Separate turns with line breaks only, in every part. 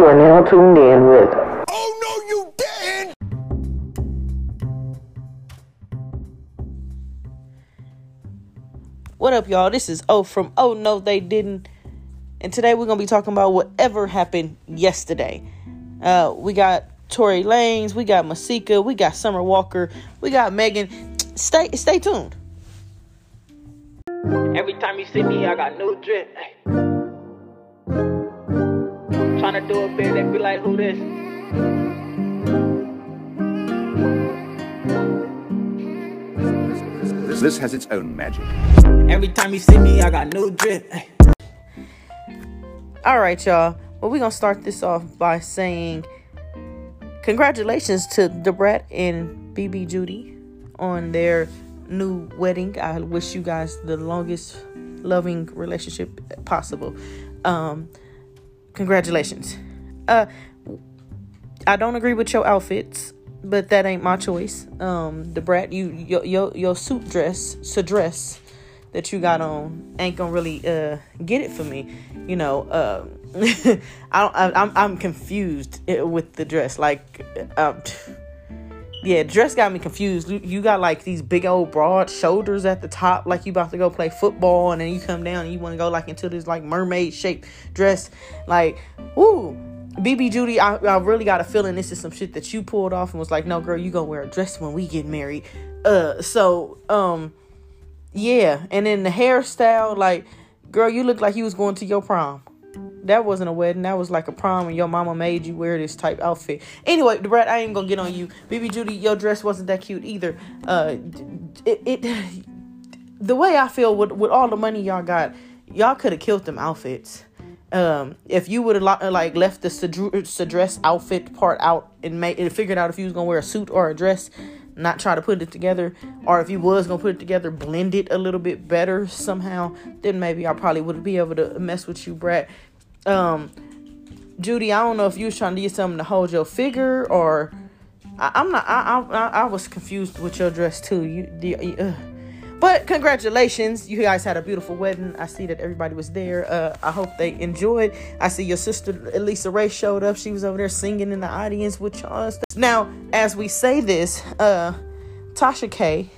You are now tuned in with
Oh no, you didn't!
What up, y'all? This is O from Oh No They Didn't. And today we're gonna be talking about whatever happened yesterday. Uh, we got Tory Lanez, we got Masika, we got Summer Walker, we got Megan. Stay stay tuned. Every time you see me, I got new drip. Trying to do a bit, they be like, who this?
This, this has its own magic.
Every time you see me, I got new drip. All right, y'all. Well, we're gonna start this off by saying congratulations to Da Brat and BB Judy on their new wedding. I wish you guys the longest loving relationship possible. Um, congratulations. Uh, I don't agree with your outfits, but that ain't my choice. Um, Da Brat, you your your, your suit dress, so dress that you got on ain't gonna really uh get it for me. You know, uh, I, I I'm I'm confused uh, with the dress. Like, um, yeah, dress got me confused. You, got like these big old broad shoulders at the top, like you about to go play football, and then you come down and you want to go like into this like mermaid shaped dress. Like, ooh, BB Judy, I, I really got a feeling this is some shit that you pulled off and was like, no, girl, you gonna wear a dress when we get married. Uh, so um, yeah, and then the hairstyle, like, girl, you look like you was going to your prom that wasn't a wedding. That was like a prom, and your mama made you wear this type outfit. Anyway, Brat, I ain't gonna get on you. BB Judy, your dress wasn't that cute either. Uh, it, it the way I feel with with all the money y'all got, y'all could have killed them outfits. Um, if you would have like left the dress outfit part out and made and figured out if you was gonna wear a suit or a dress, not try to put it together, or if you was gonna put it together, blend it a little bit better somehow, then maybe I probably would be able to mess with you, Brat um Judy, I don't know if you was trying to get something to hold your figure or I, am not. I, I I was confused with your dress too. You, the, uh. But congratulations, you guys had a beautiful wedding. I see that everybody was there. Uh, I hope they enjoyed. I see your sister Elisa Ray showed up. She was over there singing in the audience with y'all. Now, as we say this, uh, Tasha K,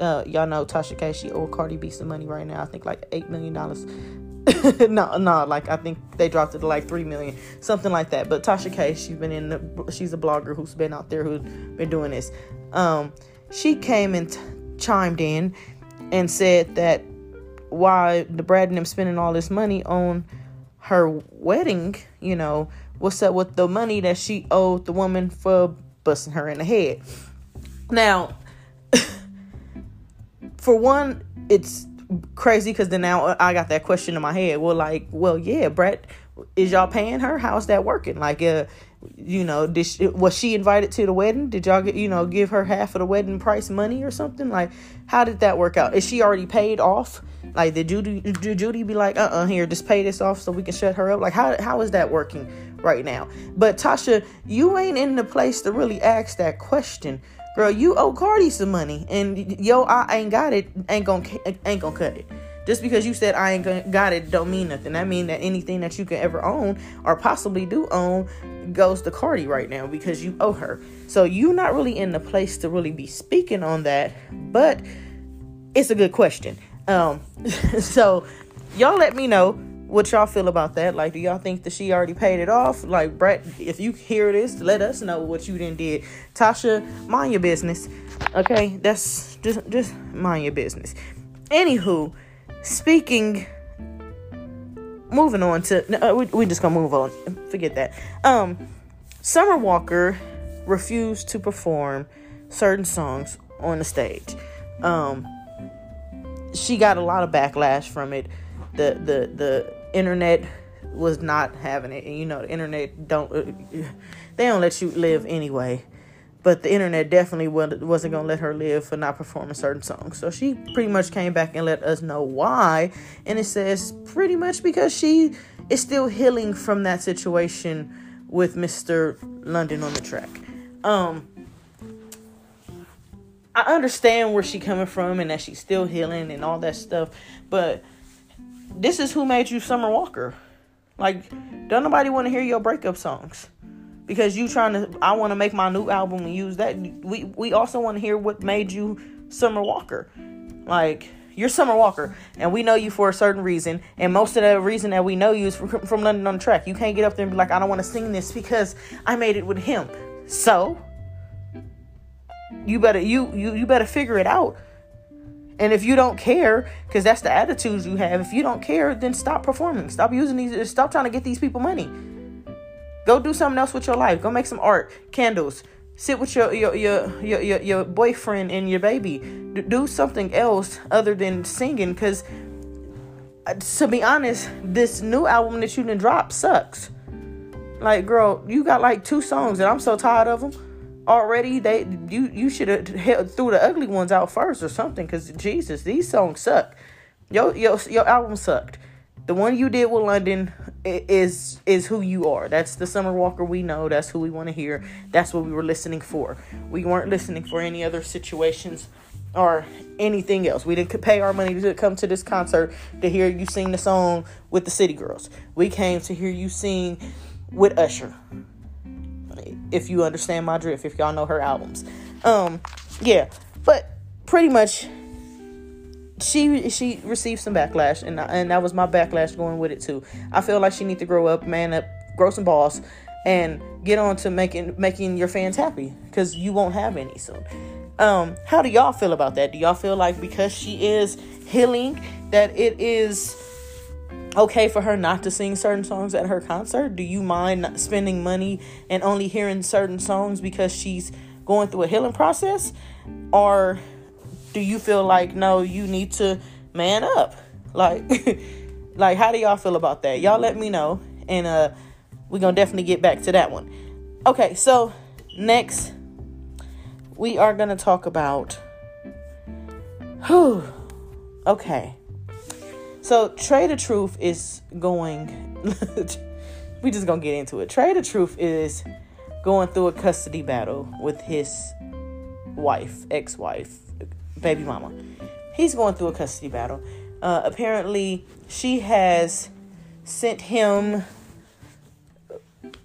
uh, y'all know Tasha K. She owed Cardi B some money right now. I think like eight million dollars. no, no, like I think they dropped it to like three million, something like that. But Tasha K, she's been in the, she's a blogger who's been out there who's been doing this. Um, she came and t- chimed in and said that why Da Brat and them spending all this money on her wedding, you know, what's up with the money that she owed the woman for busting her in the head. Now, for one, it's crazy because then now I got that question in my head. Well, like, well, yeah, Brat, is y'all paying her? How's that working? Like, uh, you know, did she, was she invited to the wedding? Did y'all get, you know, give her half of the wedding price money or something? Like, how did that work out? Is she already paid off? Like, did Judy, did Judy be like, uh, uh-uh, uh here, just pay this off so we can shut her up? Like, how, how is that working right now? But Tasha, you ain't in the place to really ask that question girl, you owe Cardi some money, and yo, I ain't got it, ain't gonna ain't gonna cut it. Just because you said I ain't got it, don't mean nothing. That mean that anything that you can ever own or possibly do own goes to Cardi right now because you owe her. So you're not really in the place to really be speaking on that, but it's a good question. Um, so y'all let me know what y'all feel about that. Like, do y'all think that she already paid it off? Like, Brat, if you hear this, let us know what you didn't did. Tasha, mind your business. Okay, that's just just mind your business. Anywho, speaking, moving on to no, we we just gonna move on. Forget that. Um, Summer Walker refused to perform certain songs on the stage. Um, she got a lot of backlash from it. The the the internet was not having it and you know the internet don't uh, they don't let you live anyway but the internet definitely wasn't going to let her live for not performing certain songs. So she pretty much came back and let us know why. And it says pretty much because she is still healing from that situation with mr London On Da Track. Um i understand where she coming from and that she's still healing and all that stuff but this is who made you Summer Walker. Like, don't nobody want to hear your breakup songs because you trying to. I want to make my new album and use that. We we also want to hear what made you Summer Walker. Like you're Summer Walker, and we know you for a certain reason. And most of the reason that we know you is from, from London on track. You can't get up there and be like, I don't want to sing this because I made it with him. So you better you you you better figure it out. And if you don't care, because that's the attitudes you have, if you don't care, then stop performing. Stop using these. Stop trying to get these people money. Go do something else with your life. Go make some art, candles. Sit with your your your your, your, your boyfriend and your baby. Do something else other than singing. Because uh, to be honest, this new album that you didn't drop sucks. Like, girl, you got like two songs, and I'm so tired of them already they you you should have threw the ugly ones out first or something because jesus these songs suck Yo your your album sucked the one you did with london is is who you are. That's the summer walker we know. That's who we want to hear. That's what we were listening for. We weren't listening for any other situations or anything else. We didn't pay our money to come to this concert to hear you sing the song with the city girls. We came to hear you sing with usher. If you understand my drift, if y'all know her albums. Um, yeah, but pretty much she she received some backlash and and that was my backlash going with it too. I feel like she need to grow up, man up, grow some balls and get on to making making your fans happy cuz you won't have any soon. Um, how do y'all feel about that? Do y'all feel like because she is healing that it is okay for her not to sing certain songs at her concert? Do you mind spending money and only hearing certain songs because she's going through a healing process? Or do you feel like no, you need to man up? Like like how do y'all feel about that? Y'all let me know and uh we're going to definitely get back to that one. Okay, so next we are going to talk about whew okay so Trae tha Truth is going. we just gonna get into it. Trae tha Truth is going through a custody battle with his wife, ex-wife, baby mama. He's going through a custody battle. Uh, apparently, she has sent him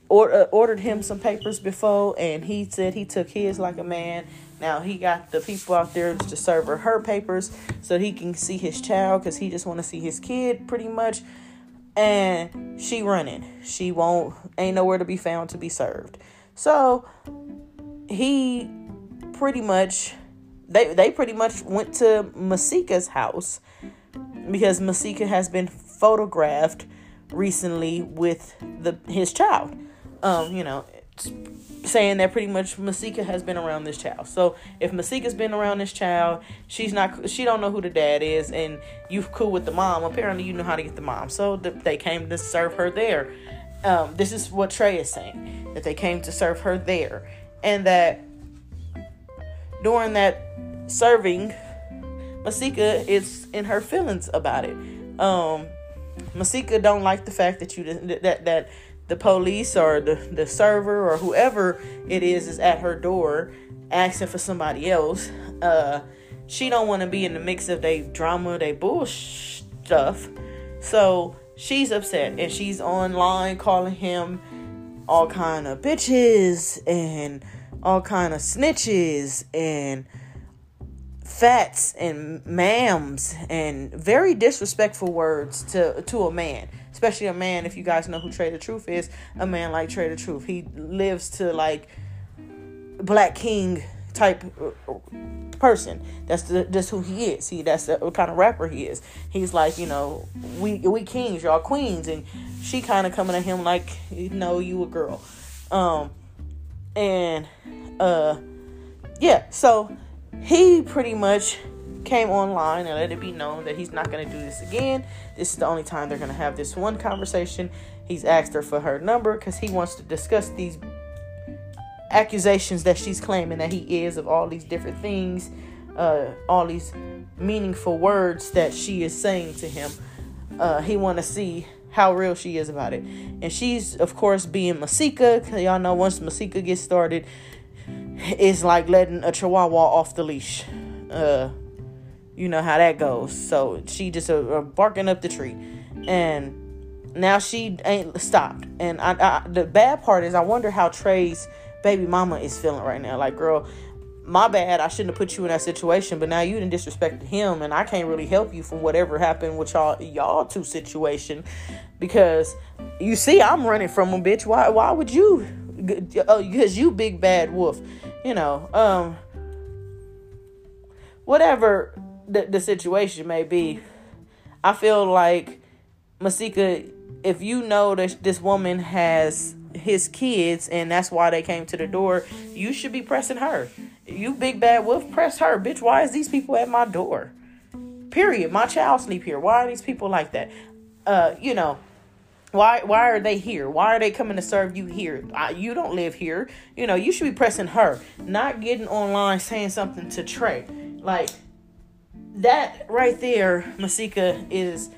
or uh, ordered him some papers before, and he said he took his like a man. Now he got the people out there to serve her her papers so he can see his child because he just want to see his kid pretty much. And she running. She won't ain't nowhere to be found to be served. So he pretty much they they pretty much went to Masika's house because Masika has been photographed recently with the his child. Um, you know, saying that pretty much Masika has been around this child. So if Masika's been around this child, she's not she don't know who the dad is, and you cool with the mom. Apparently, you know how to get the mom. So th- they came to serve her there. Um, this is what Trae is saying that they came to serve her there, and that during that serving, Masika is in her feelings about it. Um, Masika don't like the fact that you that that the police or the, the server or whoever it is is at her door asking for somebody else uh she don't want to be in the mix of they drama they bullshit stuff so she's upset and she's online calling him all kind of bitches and all kind of snitches and fats and ma'ams and very disrespectful words to to a man especially a man. If you guys know who Trae tha Truth is, a man like Trae tha Truth, he lives to like Black King type uh, person. That's the who he is. He that's the kind of rapper he is. He's like you know we we kings, y'all queens, and she kind of coming at him like you know you a girl, um, and uh, yeah. So he pretty much came online and let it be known that he's not going to do this again. This is the only time they're going to have this one conversation. He's asked her for her number because he wants to discuss these accusations that she's claiming that he is of all these different things, uh, all these meaningful words that she is saying to him. Uh, he want to see how real she is about it, and she's of course being Masika. Cause y'all know once Masika gets started, it's like letting a chihuahua off the leash. Uh, you know how that goes. So she just uh, uh, barking up the tree, and now she ain't stopped. And I, I, the bad part is, I wonder how Trae's baby mama is feeling right now. Like, girl, my bad. I shouldn't have put you in that situation, but now you didn't disrespect him, and I can't really help you from whatever happened with y'all y'all two situation, because you see, I'm running from him, bitch. Why? Why would you? Oh, because you big bad wolf. You know, um, whatever the, the situation may be, I feel like Masika, if you know that this woman has his kids and that's why they came to the door, you should be pressing her. You big bad wolf, press her, bitch. Why is these people at my door? Period. My child sleep here. Why are these people like that? Uh, you know, why why are they here? Why are they coming to serve you here? I, you don't live here. You know, you should be pressing her, not getting online saying something to Trae. Like that right there, Masika is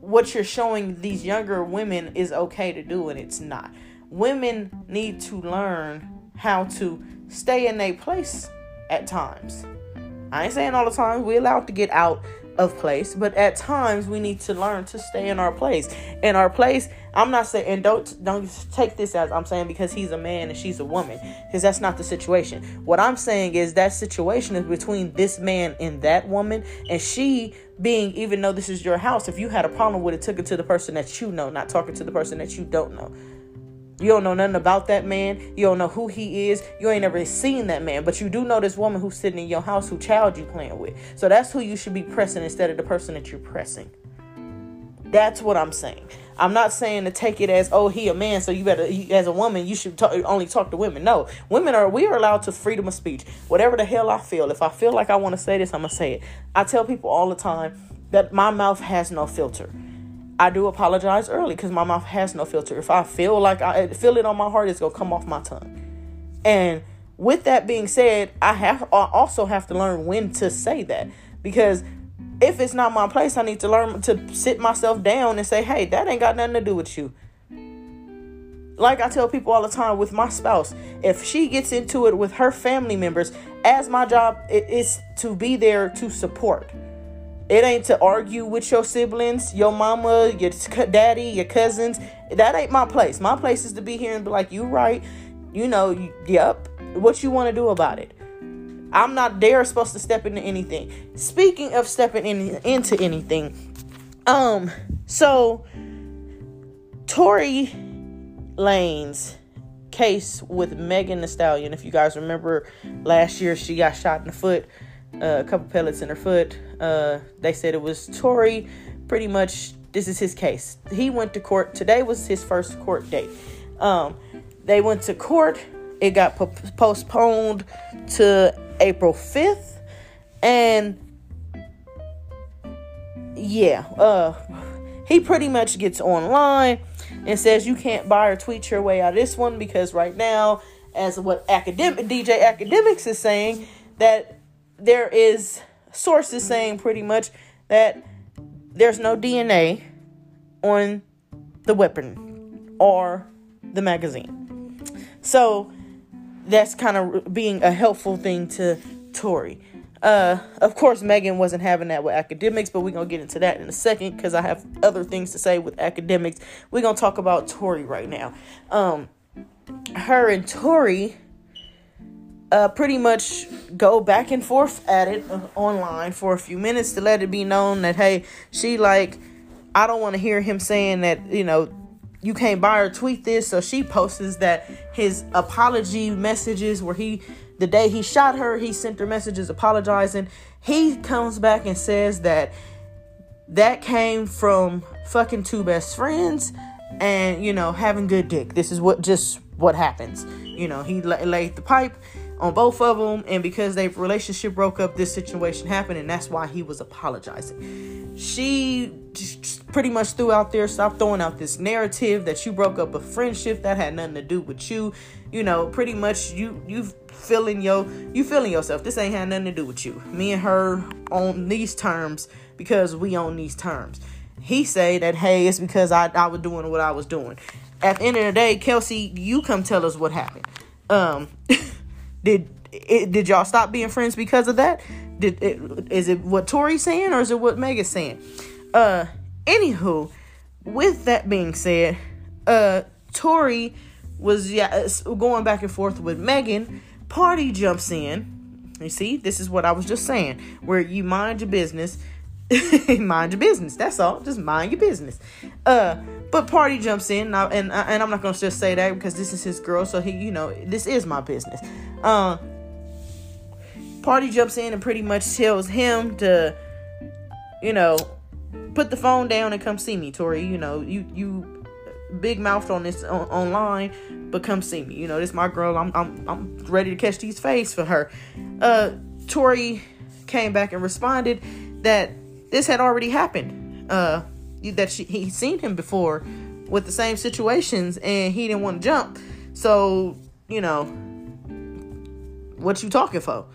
what you're showing these younger women is okay to do and it's not. Women need to learn how to stay in a place at times. I ain't saying all the time we allowed to get out of place, but at times we need to learn to stay in our place. In our place, I'm not saying and don't don't take this as I'm saying because he's a man and she's a woman, because that's not the situation. What I'm saying is that situation is between this man and that woman, and she being even though this is your house, if you had a problem with it, took it to the person that you know, not talking to the person that you don't know. You don't know nothing about that man. You don't know who he is. You ain't ever seen that man, but you do know this woman who's sitting in your house who child you playing with. So that's who you should be pressing instead of the person that you're pressing. That's what I'm saying. I'm not saying to take it as oh he a man, so you better as a woman you should talk, only talk to women. No, women are we are allowed to freedom of speech. Whatever the hell I feel, if I feel like I want to say this, I'm gonna say it. I tell people all the time that my mouth has no filter. I do apologize early because my mouth has no filter. If I feel like I feel it on my heart, it's gonna come off my tongue. And with that being said, I have I also have to learn when to say that because if it's not my place, I need to learn to sit myself down and say, "Hey, that ain't got nothing to do with you." Like I tell people all the time with my spouse, if she gets into it with her family members, as my job is to be there to support it ain't to argue with your siblings, your mama, your daddy, your cousins. That ain't my place. My place is to be here and be like, you right. You know, yep. What you want to do about it? I'm not there supposed to step into anything. Speaking of stepping in, into anything, um, so Tory Lanez case with Megan Thee Stallion. If you guys remember last year, she got shot in the foot uh, a couple pellets in her foot. Uh, they said it was Tory. Pretty much, this is his case. He went to court. Today was his first court date. Um, they went to court. It got po- postponed to April 5th. And yeah, uh, he pretty much gets online and says you can't buy or tweet your way out of this one because right now, as what academic DJ Akademiks is saying, that there is sources saying pretty much that there's no DNA on the weapon or the magazine. So that's kind of being a helpful thing to Tory. Uh, of course, Megan wasn't having that with Akademiks, but we're gonna get into that in a second because I have other things to say with Akademiks. We're gonna talk about Tory right now. Um, her and Tory uh, pretty much go back and forth at it uh, online for a few minutes to let it be known that hey, she like, I don't want to hear him saying that you know you can't buy or tweet this. So she posts that his apology messages where he the day he shot her, he sent her messages apologizing. He comes back and says that that came from fucking two best friends and you know having good dick. This is what just what happens. You know, he laid the pipe on both of them and because their relationship broke up this situation happened and that's why he was apologizing. She pretty much threw out there stop throwing out this narrative that you broke up a friendship that had nothing to do with you. You know pretty much you you feeling yo you feeling yourself. This ain't had nothing to do with you. Me and her on these terms because we on these terms. He say that hey it's because i, I was doing what i was doing. At the end of the day kelsey you come tell us what happened. Um Did it, did y'all stop being friends because of that? Did it, is it what Tory's saying or is it what Megan's saying? Uh, anywho, with that being said, uh, Tori was yeah going back and forth with Megan. Pardi jumps in. You see, this is what I was just saying, where you mind your business, mind your business. That's all. Just mind your business. Uh, but Pardi jumps in, and, I, and, and I'm not gonna just say that because this is his girl, so he, you know, this is my business. Uh, Pardi jumps in and pretty much tells him to, you know, put the phone down and come see me, Tori. You know, you you big mouthed on this on, online, but come see me. You know, this my girl. I'm I'm I'm ready to catch these face for her. Uh, Tori came back and responded that this had already happened. Uh, that she he seen him before with the same situations, and he didn't want to jump. So you know, what you talking for?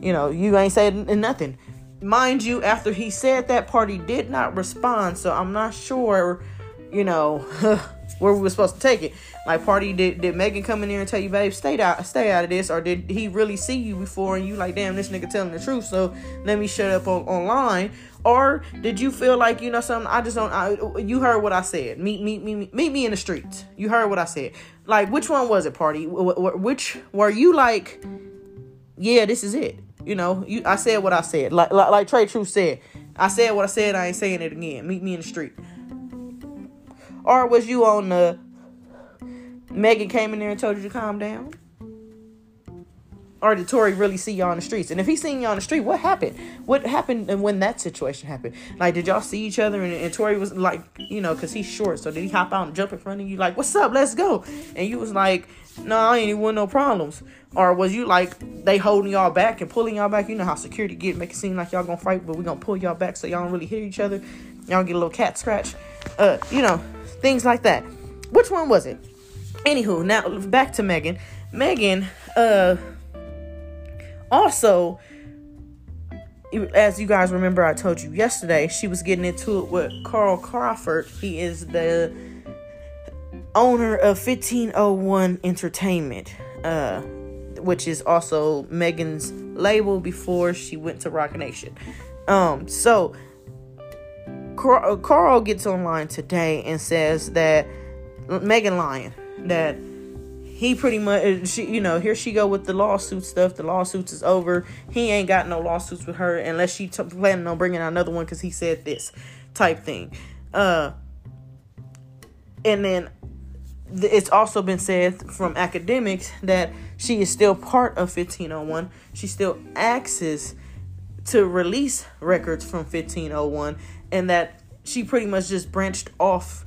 You know, you ain't saying nothing mind you, after he said that, Pardi did not respond. So I'm not sure, you know, where we were supposed to take it. Like, Pardi did did Megan come in there and tell you, babe, stay out, stay out of this, or did he really see you before and you like, damn, this nigga telling the truth, so let me shut up on, online. Or did you feel like you know something? I just don't. I, you heard what I said. Meet, meet, meet, meet me in the streets. You heard what I said. Like, which one was it, Pardi? Which were you like? Yeah, this is it. You know, you I said what I said. Like like, like Trae Truth said. I said what I said, I ain't saying it again. Meet me in the street. Or was you on the Megan came in there and told you to calm down? Or did Tori really see y'all on the streets? And if he seen y'all on the street, what happened? What happened when that situation happened? Like, did y'all see each other? And, and Tori was like, you know, because he's short. So did he hop out and jump in front of you, like, what's up? Let's go. And you was like, no, I ain't even want no problems. Or was you like they holding y'all back and pulling y'all back? You know how security get, make it seem like y'all gonna fight, but we gonna pull y'all back so y'all don't really hit each other. Y'all get a little cat scratch. Uh, you know, things like that. Which one was it? Anywho, now back to Megan. Megan, uh, also, as you guys remember, I told you yesterday, she was getting into it with Carl Crawford. He is the owner of 1501 Entertainment, uh, which is also Megan's label before she went to Roc Nation. Um, so uh, Carl gets online today and says that Megan Lyon that he pretty much uh, she you know here she go with the lawsuit stuff. The lawsuits is over. He ain't got no lawsuits with her unless she t- planning on bringing another one because he said this type thing. Uh and then it's also been said from Akademiks that she is still part of 1501. She still access to release records from 1501, and that she pretty much just branched off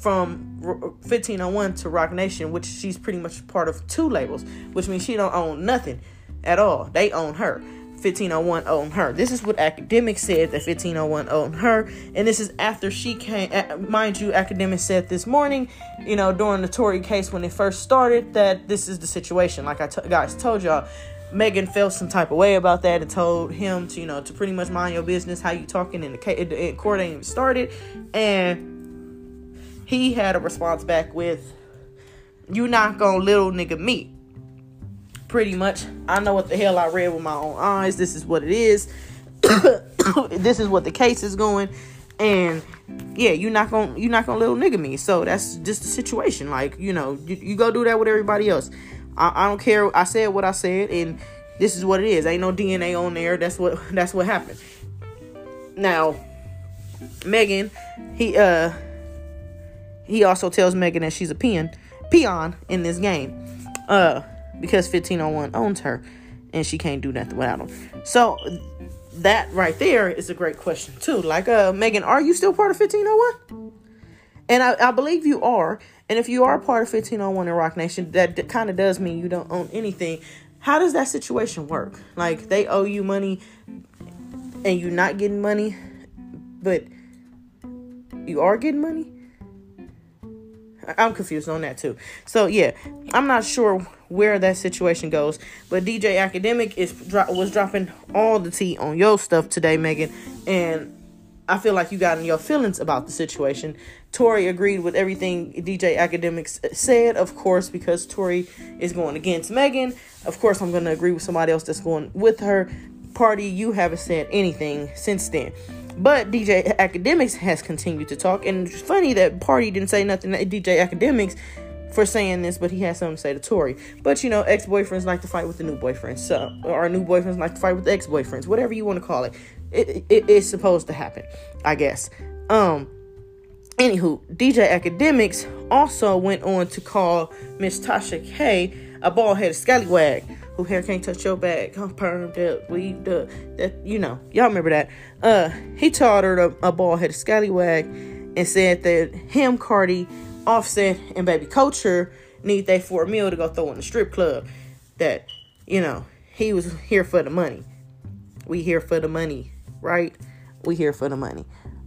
from 1501 to Roc Nation, which she's pretty much part of two labels, which means she don't own nothing at all. They own her. 1501 owned her. This is what Akademiks said that 1501 owned her, and this is after she came. Mind you, Akademiks said this morning, you know, during the Tory case when it first started, that this is the situation. Like I t- guys told y'all, Megan felt some type of way about that and told him to, you know, to pretty much mind your business. How you talking in the? The court ain't even started, and he had a response back with, "You not gonna little nigga me." pretty much. I know what the hell I read with my own eyes. This is what it is. this is what the case is going. And yeah, you're not gonna you're not gonna little nigga me. So that's just the situation. Like, you know, you, you go do that with everybody else. I, I don't care. I said what I said and this is what it is. Ain't no DNA on there. That's what that's what happened. Now, Megan, he uh he also tells Megan that she's a peon peon in this game. Uh because 1501 owns her and she can't do nothing without him. So that right there is a great question too. Like, uh, Megan, are you still part of 1501? And I, I believe you are. And if you are part of 1501 in Roc Nation, that, kind of does mean you don't own anything. How does that situation work? Like, they owe you money and you're not getting money, but you are getting money? I'm confused on that too. So yeah, I'm not sure where that situation goes, but DJ Akademiks was dropping all the tea on your stuff today, Megan, and I feel like you got in your feelings about the situation. Tori agreed with everything DJ Akademiks said, of course, because Tori is going against Megan. Of course, I'm going to agree with somebody else that's going with her. Pardi, you haven't said anything since then. But DJ Akademiks has continued to talk, and it's funny that Pardi didn't say nothing. to DJ Akademiks for saying this, but he has something to say to Tory. But you know, ex boyfriends like to fight with the new boyfriends, so or new boyfriends like to fight with the ex boyfriends, whatever you want to call it. It, it. It's supposed to happen, I guess. Um. Anywho, DJ Akademiks also went on to call Miss Tasha K a bald headed scallywag who hair can't touch your back, I'm permed up, weaved up. That you know, y'all remember that. Uh, he taught her a, a bald headed scallywag and said that him, Cardi, Offset and Baby Kulture need they for a meal to go throw in the strip club. That, you know, he was here for the money. We here for the money, right? We here for the money.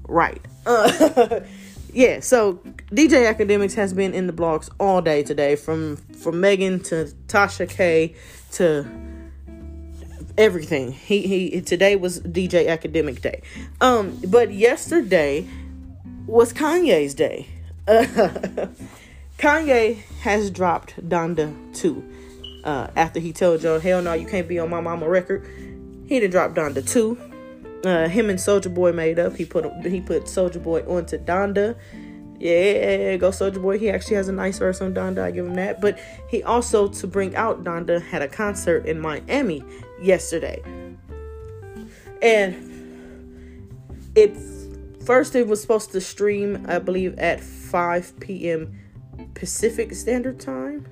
Right. Uh, yeah, so DJ Akademiks has been in the blogs all day today, from from Megan to Tasha K to everything. He he today was DJ Academic Day. Um, but yesterday was Kanye's day. Kanye has dropped Donda 2. Uh, after he told y'all, hell no, you can't be on my mama record. He did drop Donda 2. Uh, him and Soulja Boy made up. He put he put Soulja Boy onto Donda. Yeah, go Soulja Boy. He actually has a nice verse on Donda. I give him that. But he also, to bring out Donda, had a concert in Miami yesterday. And it first it was supposed to stream, I believe, at 5 p.m. Pacific Standard Time,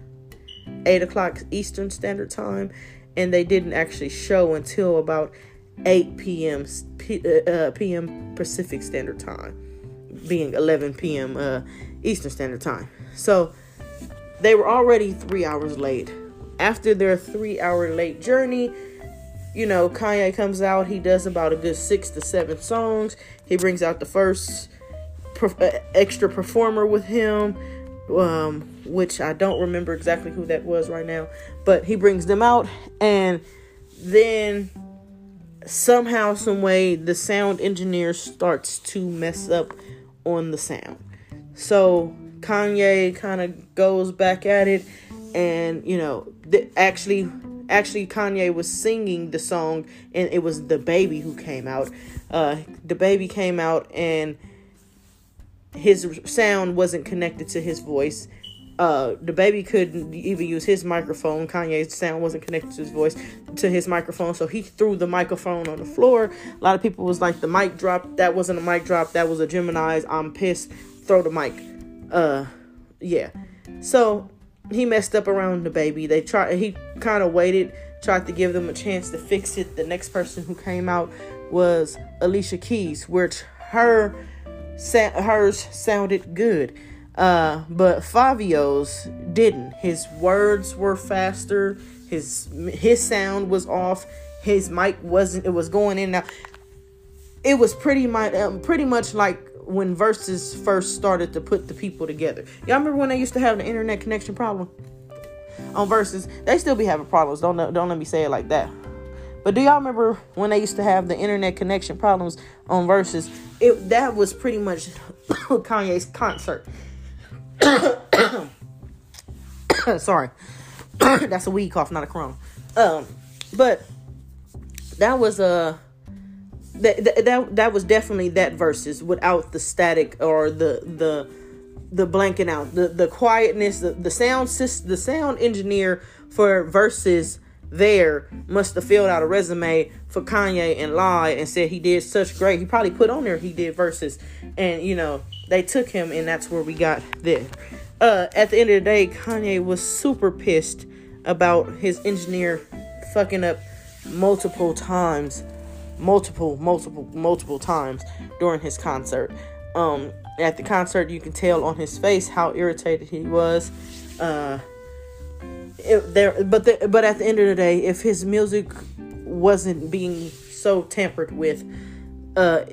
8 o'clock Eastern Standard Time, and they didn't actually show until about 8 p.m. P, uh, uh p.m. Pacific Standard Time, being 11 p.m. Uh, Eastern Standard Time. So they were already three hours late. After their three hour late journey, you know, Kanye comes out. He does about a good six to seven songs. He brings out the first uh, extra performer with him, um, which I don't remember exactly who that was right now, but he brings them out, and then somehow, some way, the sound engineer starts to mess up on the sound. So Kanye kind of goes back at it, and you know, th- actually actually Kanye was singing the song and it was DaBaby who came out. Uh, DaBaby came out and his sound wasn't connected to his voice. Uh, DaBaby couldn't even use his microphone. Kanye's sound wasn't connected to his voice to his microphone, so he threw the microphone on the floor. A lot of people was like, "The mic dropped. That wasn't a mic drop. That was a Gemini's. I'm pissed. Throw the mic." Uh, yeah. So he messed up around DaBaby. They tried. He kind of waited, tried to give them a chance to fix it. The next person who came out was Alicia Keys, which her hers sounded good. Uh, but Fivio's didn't. His words were faster. His his sound was off. His mic wasn't. It was going in now. It was pretty much um, pretty much like when Verzuz first started to put the people together. Y'all remember when they used to have the internet connection problem on Verzuz? They still be having problems. Don't don't let me say it like that. But do y'all remember when they used to have the internet connection problems on Verzuz? It that was pretty much Kanye's concert. Sorry, that's a weed cough, not a crone. Um, but that was a. Uh, that, that that was definitely that Verzuz without the static or the the the blanking out the the quietness the, the sound system the sound engineer for Verzuz there must have filled out a resume for Kanye and lied and said he did such great he probably put on there he did Verzuz and you know they took him and that's where we got there uh at the end of the day Kanye was super pissed about his engineer fucking up multiple times multiple, multiple, multiple times during his concert. Um, at the concert, you can tell on his face how irritated he was. Uh, there, but the, but at the end of the day, if his music wasn't being so tampered with, uh,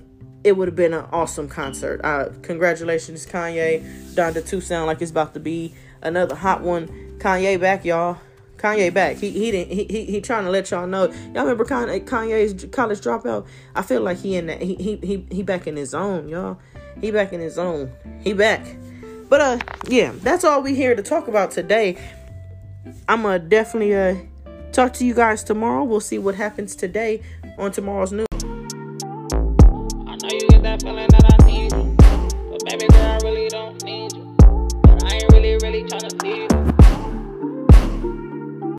it would have been an awesome concert. Uh, congratulations, Kanye. Donda 2 sound like it's about to be another hot one. Kanye back, y'all. Kanye back. He he didn't he he, he trying to let y'all know. Y'all remember Kanye, Kanye's college dropout? I feel like he in that he he he he back in his zone, y'all. He back in his zone. He back. But uh yeah, that's all we here to talk about today. I'm gonna definitely uh talk to you guys tomorrow. We'll see what happens today on tomorrow's news. I know
a feeling that I need you. But baby girl, I really don't need you. But I ain't really, really tryna see you.